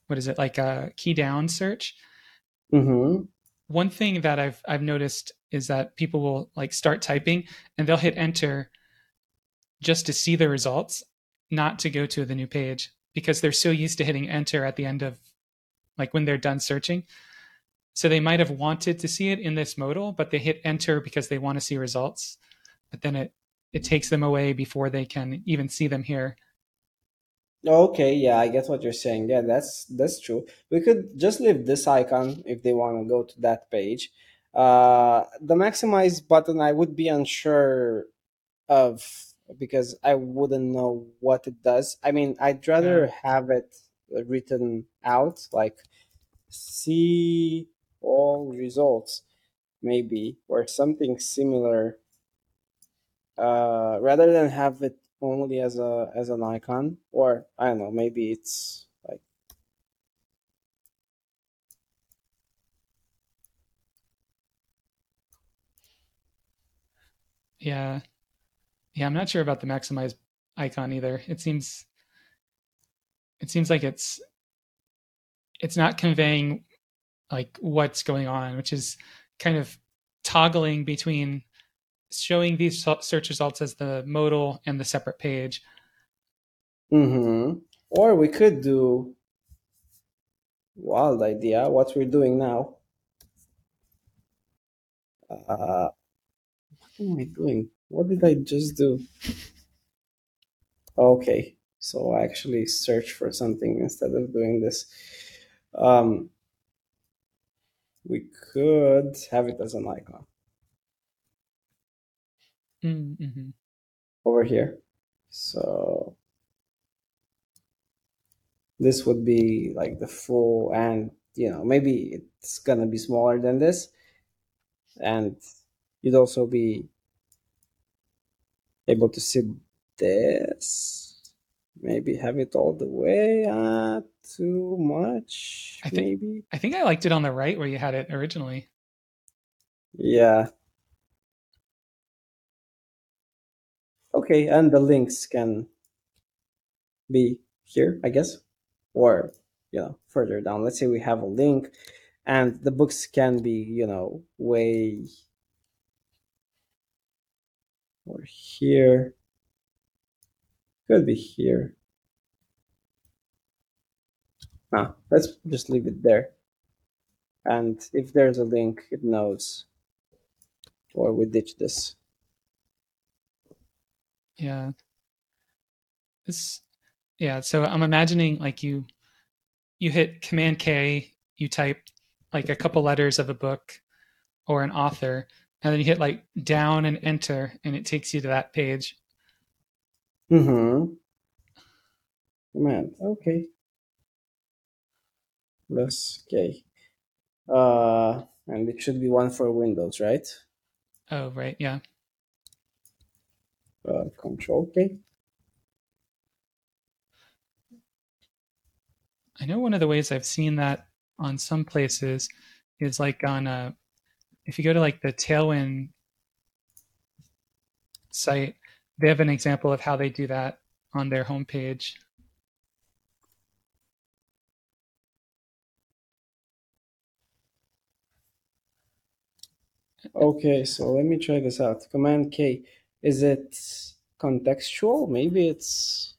what is it like a key down search? Mm-hmm. one thing that i've i've noticed is that people will like start typing and they'll hit enter just to see the results not to go to the new page because they're so used to hitting enter at the end of like when they're done searching. So they might have wanted to see it in this modal but they hit enter because they want to see results. But then it it takes them away before they can even see them here Okay, yeah, I get what you're saying. Yeah, that's that's true. We could just leave this icon if they want to go to that page. Uh, the maximize button, I would be unsure of because I wouldn't know what it does. I mean, I'd rather yeah. have it written out, like see all results, maybe, or something similar, uh, rather than have it only as a as an icon or i don't know maybe it's like yeah. Yeah i'm not sure about the maximize icon either. It seems it seems like it's it's not conveying like what's going on which is kind of toggling between showing these search results as the modal and the separate page. Mm-hmm. Or we could do wild idea, what we're doing now. Uh, what am I doing? What did I just do? Okay, so I actually search for something instead of doing this. Um, we could have it as an icon. Mm-hmm. over here. So this would be like the full and you know maybe it's gonna be smaller than this and you'd also be able to see this maybe have it all the way uh too much I think, maybe i think i liked it on the right where you had it originally yeah Okay, and the links can be here, I guess, or you know further down. Let's say we have a link, and the books can be you know way or here. Could be here. Ah, let's just leave it there. And if there's a link, it knows. Or we ditch this. Yeah. This yeah, so I'm imagining like you you hit command K, you type like a couple letters of a book or an author, and then you hit like down and enter and it takes you to that page. Mm-hmm. Man, okay. Plus K. Uh and it should be one for Windows, right? Oh, right, yeah. Uh, control K. I know one of the ways I've seen that on some places is like on a if you go to like the Tailwind site, they have an example of how they do that on their homepage. Okay, so let me try this out. Command K. Is it contextual? Maybe it's.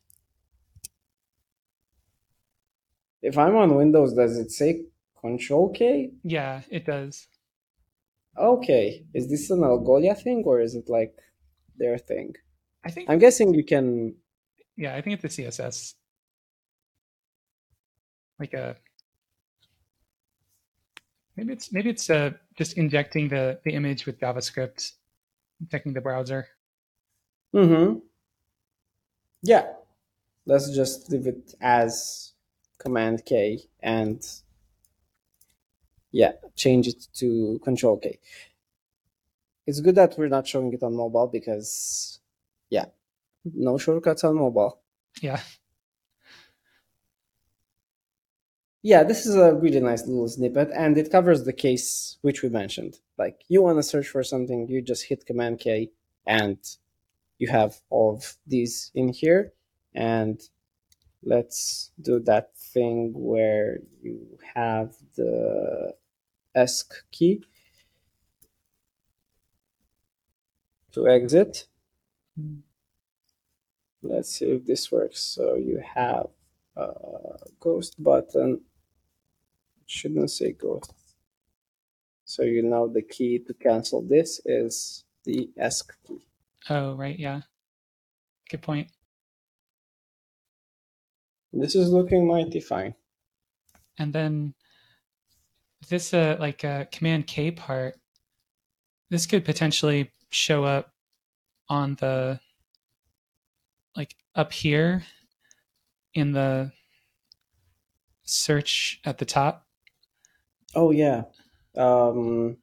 If I'm on Windows, does it say Control K? Yeah, it does. Okay. Is this an Algolia thing or is it like their thing? I think I'm guessing you can. yeah, I think it's the CSS. Like a maybe it's maybe it's uh, just injecting the the image with JavaScript, checking the browser. Mm-hmm. Yeah. Let's just leave it as Command K and yeah, change it to Control K. It's good that we're not showing it on mobile because yeah, no shortcuts on mobile. Yeah. Yeah, this is a really nice little snippet, and it covers the case which we mentioned. Like, you want to search for something, you just hit Command K, and you have all of these in here. And let's do that thing where you have the ESC key to exit. Let's see if this works. So you have a ghost button It shouldn't say ghost. So you know the key to cancel this is the ESC key. Oh, right. Yeah. Good point. This is looking mighty fine. And then this uh like uh, command K part, this could potentially show up on the like up here in the search at the top. Oh yeah. Um,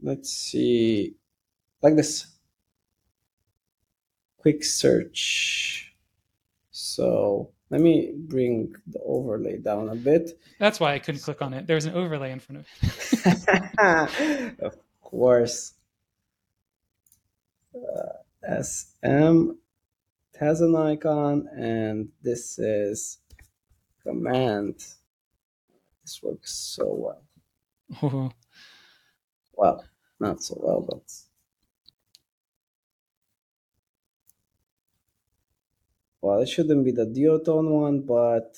let's see. Like this. Quick search. So let me bring the overlay down a bit. That's why I couldn't click on it. There's an overlay in front of it. of course. Uh, SM it has an icon, and this is command. This works so well. Oh, Well, not so well, but well, it shouldn't be the duotone one, but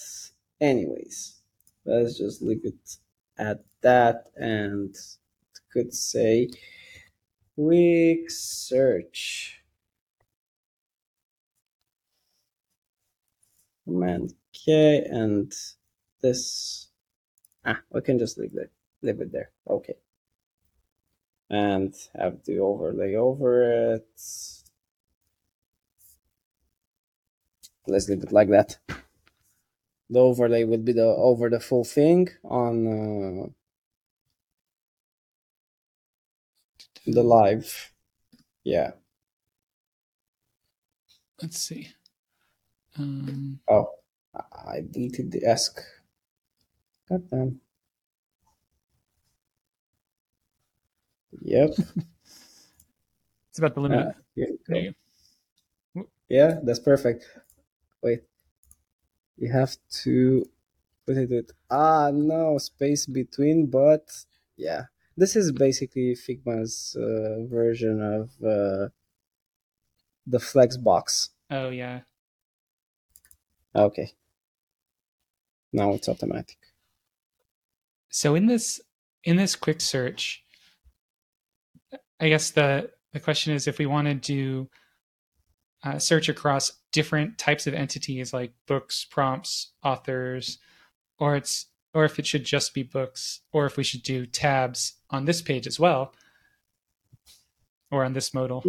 anyways, let's just leave it at that, and could say quick search. Command K and this. Ah, we can just leave it leave it there. Okay. And have the overlay over it. Let's leave it like that. The overlay would be the over the full thing on uh, the live. Yeah. let's see. Um, Oh, I deleted the ask. God damn. Yep. it's about the limit. Uh, here we there you go. Yeah, that's perfect. Wait. You have to put it with ah no space between, but yeah. This is basically Figma's uh, version of uh, the flex box. Oh yeah. Okay. now it's automatic. So in this in this quick search, I guess the the question is if we want to do uh, search across different types of entities like books, prompts, authors, or it's or if it should just be books, or if we should do tabs on this page as well, or on this modal.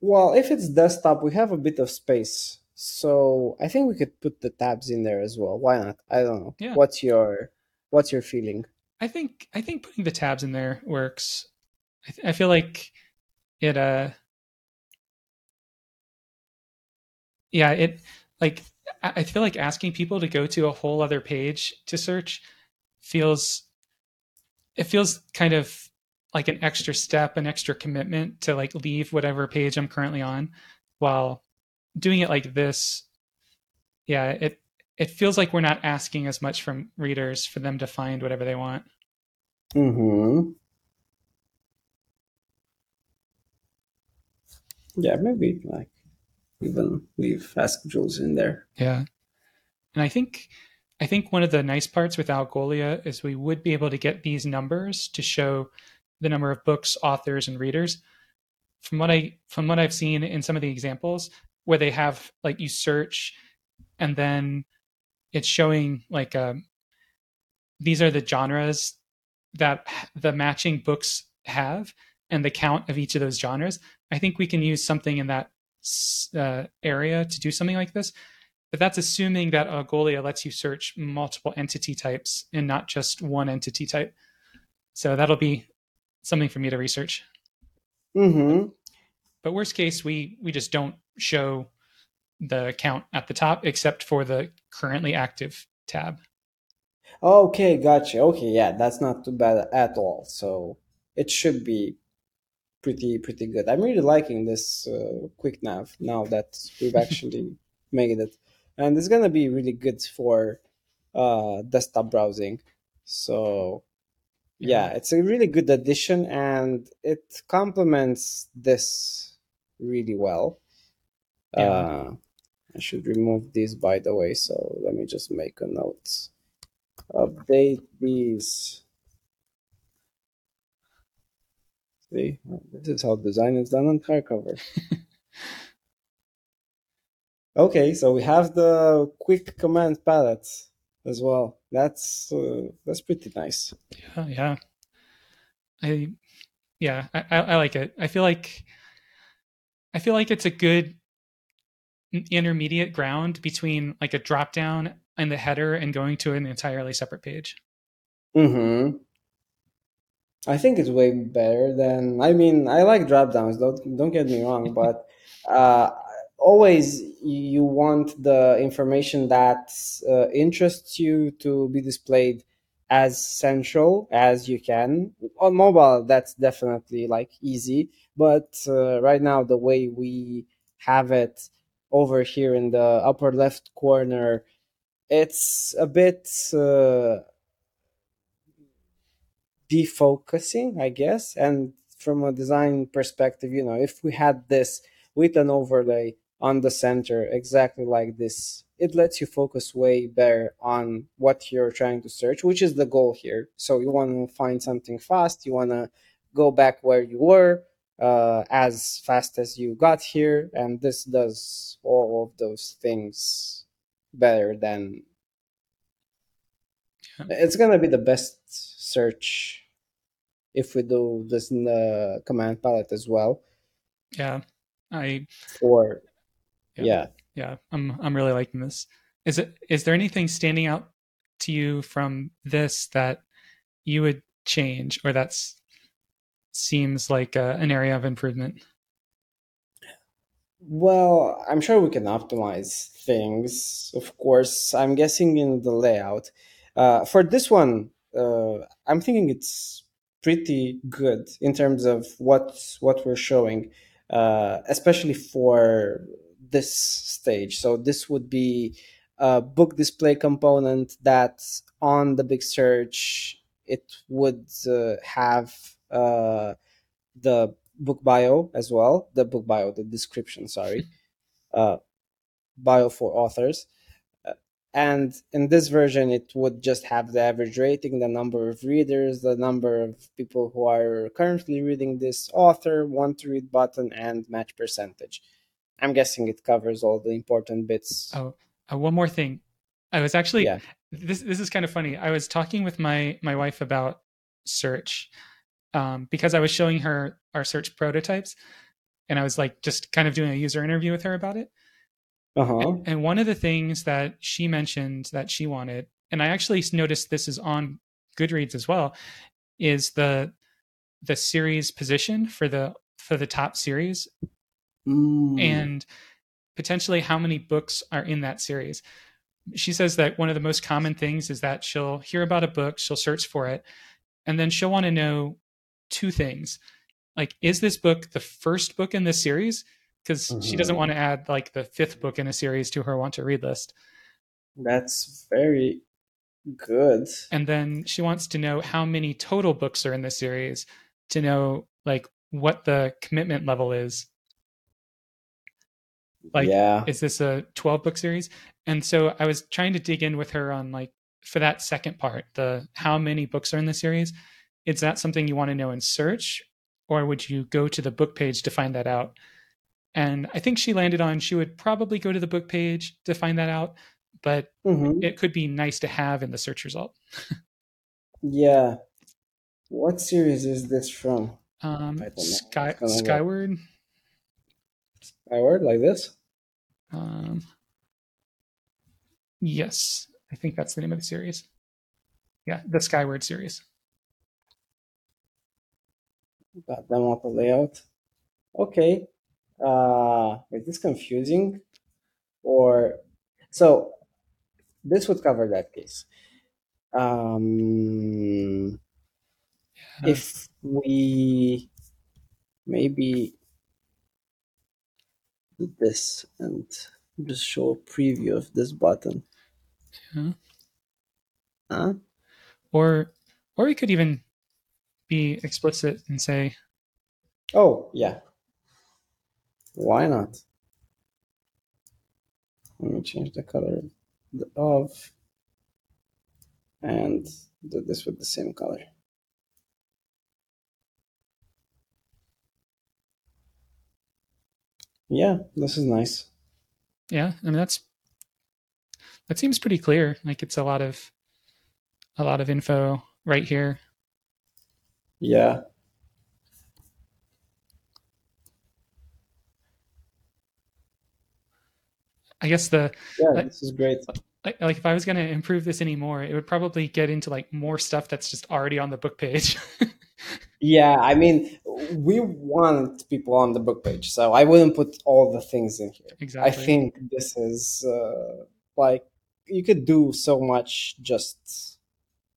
Well, if it's desktop, we have a bit of space, so I think we could put the tabs in there as well. Why not? I don't know. Yeah. What's your What's your feeling? I think I think putting the tabs in there works. I, th- I feel like it. Uh, yeah, it like I feel like asking people to go to a whole other page to search feels it feels kind of like an extra step, an extra commitment to like leave whatever page I'm currently on while doing it like this. Yeah, it it feels like we're not asking as much from readers for them to find whatever they want. Mm-hmm. Yeah, maybe like even leave Ask Jules in there. Yeah. And I think I think one of the nice parts with Algolia is we would be able to get these numbers to show the number of books, authors, and readers. From what I from what I've seen in some of the examples where they have like you search and then it's showing like um, these are the genres that the matching books have and the count of each of those genres. I think we can use something in that uh, area to do something like this. But that's assuming that Algolia lets you search multiple entity types and not just one entity type. So that'll be something for me to research. Mm-hmm. But worst case, we we just don't show the count at the top except for the currently active tab. Okay, gotcha. Okay, yeah, that's not too bad at all. So it should be pretty pretty good. I'm really liking this uh, quick nav now that we've actually made it, and it's gonna be really good for uh, desktop browsing. So yeah, it's a really good addition, and it complements this really well. Yeah. Uh, I should remove this by the way, so let me just make a note. Update these. See, this is how design is done on hardcover. okay, so we have the quick command palette as well. That's uh, that's pretty nice. Yeah, yeah. I yeah, I, I, like it. I feel like I feel like it's a good intermediate ground between like a drop down and the header and going to an entirely separate page. Mm-hmm. I think it's way better than. I mean, I like drop downs. Don't don't get me wrong, but uh, always you want the information that uh, interests you to be displayed as central as you can on mobile. That's definitely like easy, but uh, right now the way we have it over here in the upper left corner, it's a bit uh, defocusing, I guess. And from a design perspective, you know, if we had this with an overlay on the center exactly like this, it lets you focus way better on what you're trying to search, which is the goal here. So you want to find something fast, you want to go back where you were uh, as fast as you got here, and this does all of those things better than. It's gonna be the best search if we do this in the command palette as well. Yeah, I Or Yeah. yeah. yeah, I'm I'm really liking this. Is it is there anything standing out to you from this that you would change or that's seems like uh, an area of improvement? Well, I'm sure we can optimize things. Of course, I'm guessing in the layout. Uh, for this one, uh, I'm thinking it's pretty good in terms of what what we're showing, uh, especially for this stage. So this would be a book display component that on the big search it would uh, have uh, the book bio as well. The book bio, the description. Sorry, uh, bio for authors. And in this version it would just have the average rating the number of readers the number of people who are currently reading this author want to read button and match percentage i'm guessing it covers all the important bits Oh, uh, one more thing. I was actually Yeah. this this is kind of funny. I was talking with my my wife about search um, because I was showing her our search prototypes, and I was like just kind of doing a user interview with her about it. Uh-huh And one of the things that she mentioned that she wanted, and I actually noticed this is on Goodreads as well, is the the series position for the for the top series Mm. and potentially how many books are in that series. She says that one of the most common things is that she'll hear about a book, she'll search for it, and then she'll want to know two things. Like, is this book the first book in this series? Because she mm-hmm. doesn't want to add like the fifth book in a series to her want to read list. that's very good. And then she wants to know how many total books are in the series to know like what the commitment level is. Like, yeah. is this a 12 book series? And so i was trying to dig in with her on like for that second part the how many books are in the series. Is that something you want to know in search or would you go to the book page to find that out and i think she landed on she would probably go to the book page to find that out but Mhm. it could be nice to have in the search result. Yeah. What series is this from? Um sky gonna skyward? Like this? Um yes i think that's the name of the series. Yeah the skyward series. Got them up the layout. Okay. Uh, is this confusing? Or so this would cover that case. Um, Yeah. if we maybe do this and just show a preview of this button. Yeah. Huh? or or we could even be explicit and say Oh, yeah. Why not? Let me change the color of and do this with the same color. Yeah, this is nice. yeah i mean that's that seems pretty clear like it's a lot of a lot of info right here Yeah. I guess the Yeah, Like- this is great. like, like if i was going to improve this anymore it would probably get into like more stuff that's just already on the book page Yeah, I mean, we want people on the book page, so I wouldn't put all the things in here. exactly I think this is uh, like you could do so much just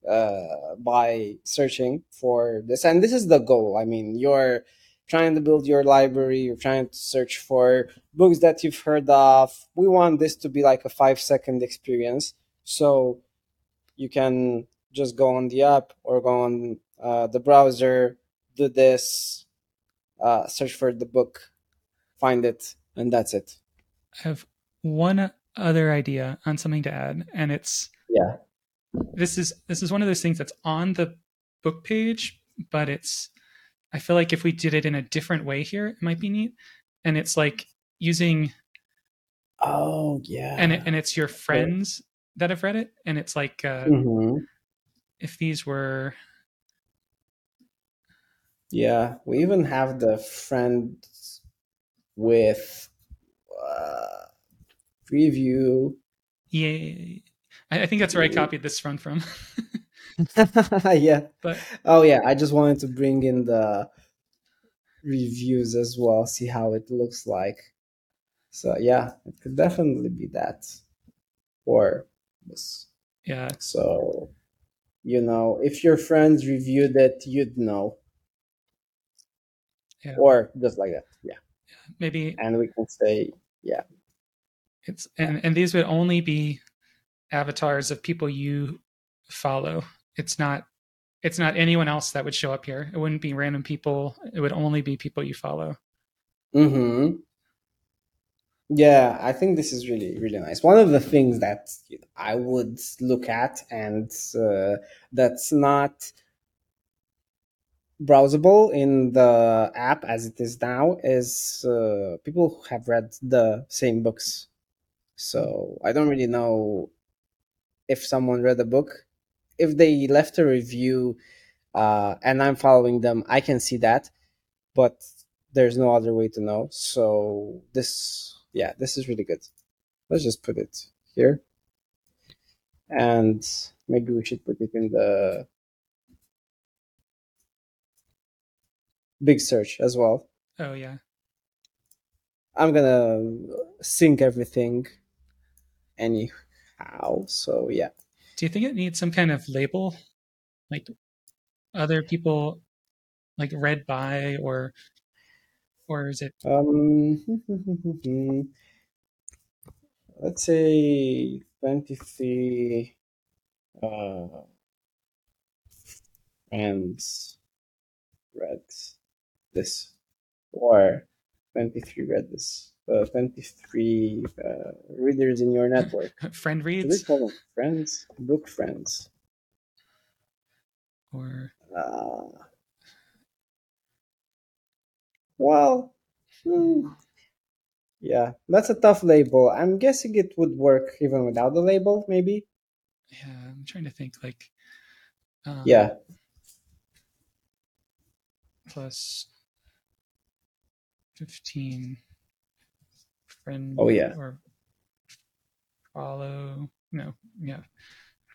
uh, by searching for this, and this is the goal. I mean, you're trying to build your library, you're trying to search for books that you've heard of. We want this to be like a five second experience, so you can just go on the app or go on uh, the browser, do this, uh, search for the book, find it, and that's it. i have one other idea on something to add and it's Yeah. this is this is one of those things that's on the book page but it's i feel like if we did it in a different way here it might be neat and it's like using Oh yeah. and it, and it's your friends that have read it and it's like uh, Mhm. if these were Yeah, we even have the friends with uh, preview. yeah I, I think that's where i copied this from from yeah. but Oh yeah, I just wanted to bring in the reviews as well, see how it looks like. So yeah, it could definitely be that. Or this. yeah So you know, if your friends reviewed it, you'd know. Yeah. Or just like that. Yeah. maybe And we can say yeah. it's and and these would only be avatars of people you follow it's not it's not anyone else that would show up here it wouldn't be random people it would only be people you follow Mm-hmm. Yeah, I think this is really, really nice. One of the things that I would look at and uh, that's not browsable in the app as it is now is uh, people who have read the same books. So I don't really know if someone read a book. If they left a review uh, and I'm following them, I can see that, but there's no other way to know. So this, yeah, this is really good. Let's just put it here. And maybe we should put it in the big search as well. Oh yeah. I'm gonna sync everything anyhow. So yeah. Do you think it needs some kind of label, like other people, like read by, or or is it? Um, let's say three. Uh, and read this or 23 read this uh, 23 uh, readers in your network. Friend reads? They call them friends? Book friends. Or uh, well hmm, yeah that's a tough label. I'm guessing it would work even without the label maybe? Yeah, I'm trying to think like um, yeah. plus 15 friend Oh, yeah. or follow no yeah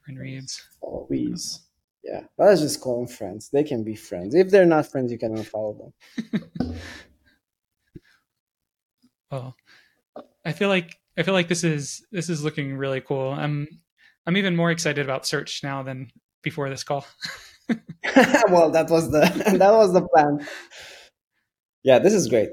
friend reads. always. Yeah let's just call them friends. They can be friends. If they're not friends you can unfollow them. Well i feel like i feel like this is this is looking really cool. I'm i'm even more excited about search now than before this call. Well that was the that was the plan. Yeah this is great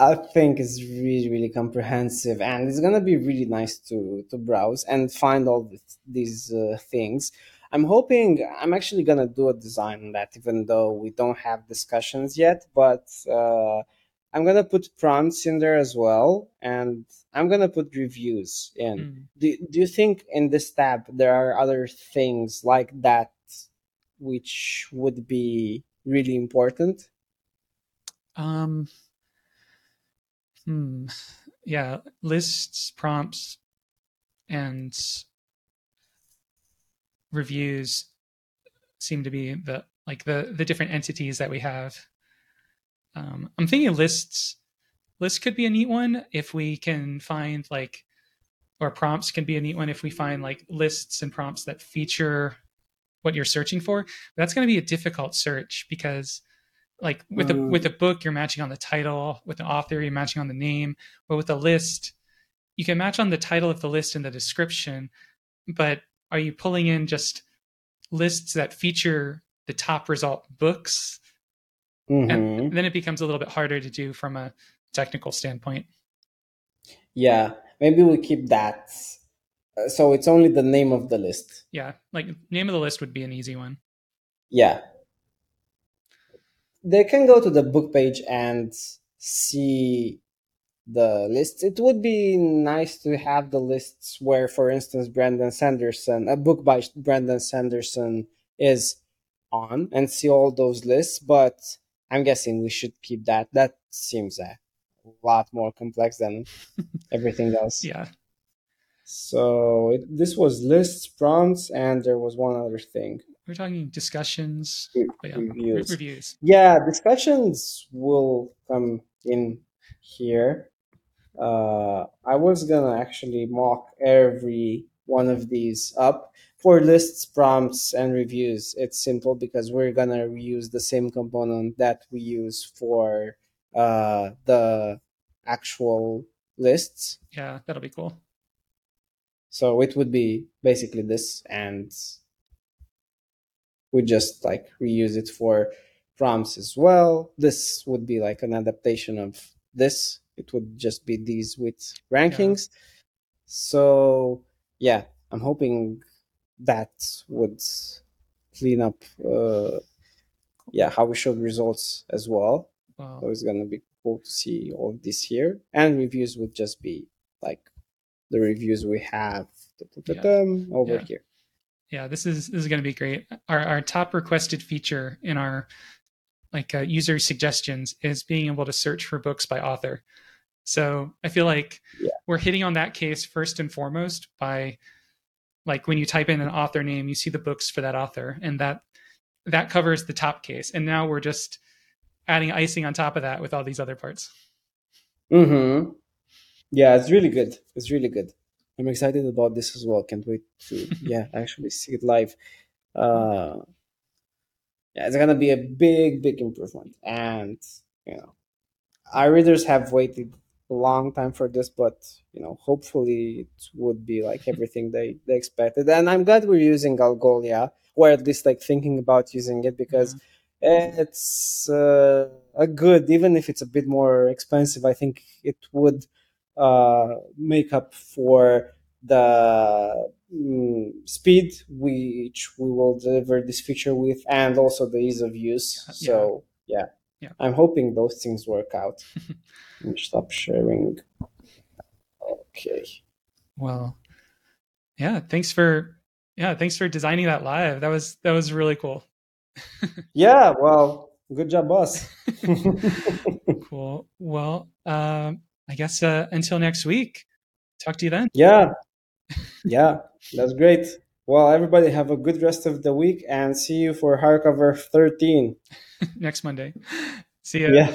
i think it's really really comprehensive and it's gonna be really nice to to browse and find all th- these uh, things. I'm hoping i'm actually gonna do a design on that even though we don't have discussions yet but uh, i'm gonna put prompts in there as well and i'm gonna put reviews in. Mm. do, do you think in this tab there are other things like that which would be really important? Um hmm. Yeah lists prompts and reviews seem to be the like the the different entities that we have. Um i'm thinking lists lists could be a neat one if we can find like or prompts can be a neat one if we find like lists and prompts that feature what you're searching for. But that's going to be a difficult search because like with a Mm. with a book you're matching on the title with an author you're matching on the name but with a list you can match on the title of the list and the description but are you pulling in just lists that feature the top result books? Mhm. and then it becomes a little bit harder to do from a technical standpoint. Yeah maybe we keep that. So it's only the name of the list. Yeah like name of the list would be an easy one. Yeah they can go to the book page and see the lists. It would be nice to have the lists where for instance brandon sanderson a book by brandon sanderson is on and see all those lists but i'm guessing we should keep that. That seems a lot more complex than everything else. Yeah. So it, this was lists prompts and there was one other thing we're talking discussions yeah, reviews. reviews. Yeah discussions will come in here. Uh, i was gonna actually mock every one of these up. For lists prompts and reviews it's simple because we're gonna reuse the same component that we use for uh, the actual lists. Yeah that'll be cool. So it would be basically this and we just like reuse it for prompts as well this would be like an adaptation of this it would just be these with rankings so yeah i'm hoping that would clean up uh yeah how we showed results as well so it's gonna be cool to see all this here. And reviews would just be like the reviews we have Yeah. over Yeah. here. Yeah, this is this is going to be great. Our our top requested feature in our like uh, user suggestions is being able to search for books by author. So I feel like Yeah. we're hitting on that case first and foremost by like when you type in an author name, you see the books for that author, and that that covers the top case. And now we're just adding icing on top of that with all these other parts. Mm-hmm. Yeah, it's really good. It's really good. I'm excited about this as well. Can't wait to yeah actually see it live. Uh, yeah, it's gonna be a big, big improvement, and you know, our readers have waited a long time for this, but you know, hopefully it would be like everything they they expected. And I'm glad we're using Algolia, or at least like thinking about using it because it's uh, a good, even if it's a bit more expensive. I think it would make up for the mm, speed which we will deliver this feature with and also the ease of use Yeah. so yeah, Yeah. i'm hoping those things work out Let me stop sharing okay Well, yeah, thanks for yeah, thanks for designing that live. That was that was really cool. yeah well good job boss cool. Well, um, I guess uh, until next week. Talk to you then. yeah yeah that's great well everybody have a good rest of the week and see you for hardcover 13 next Monday. See ya. yeah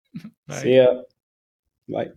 Bye. see ya bye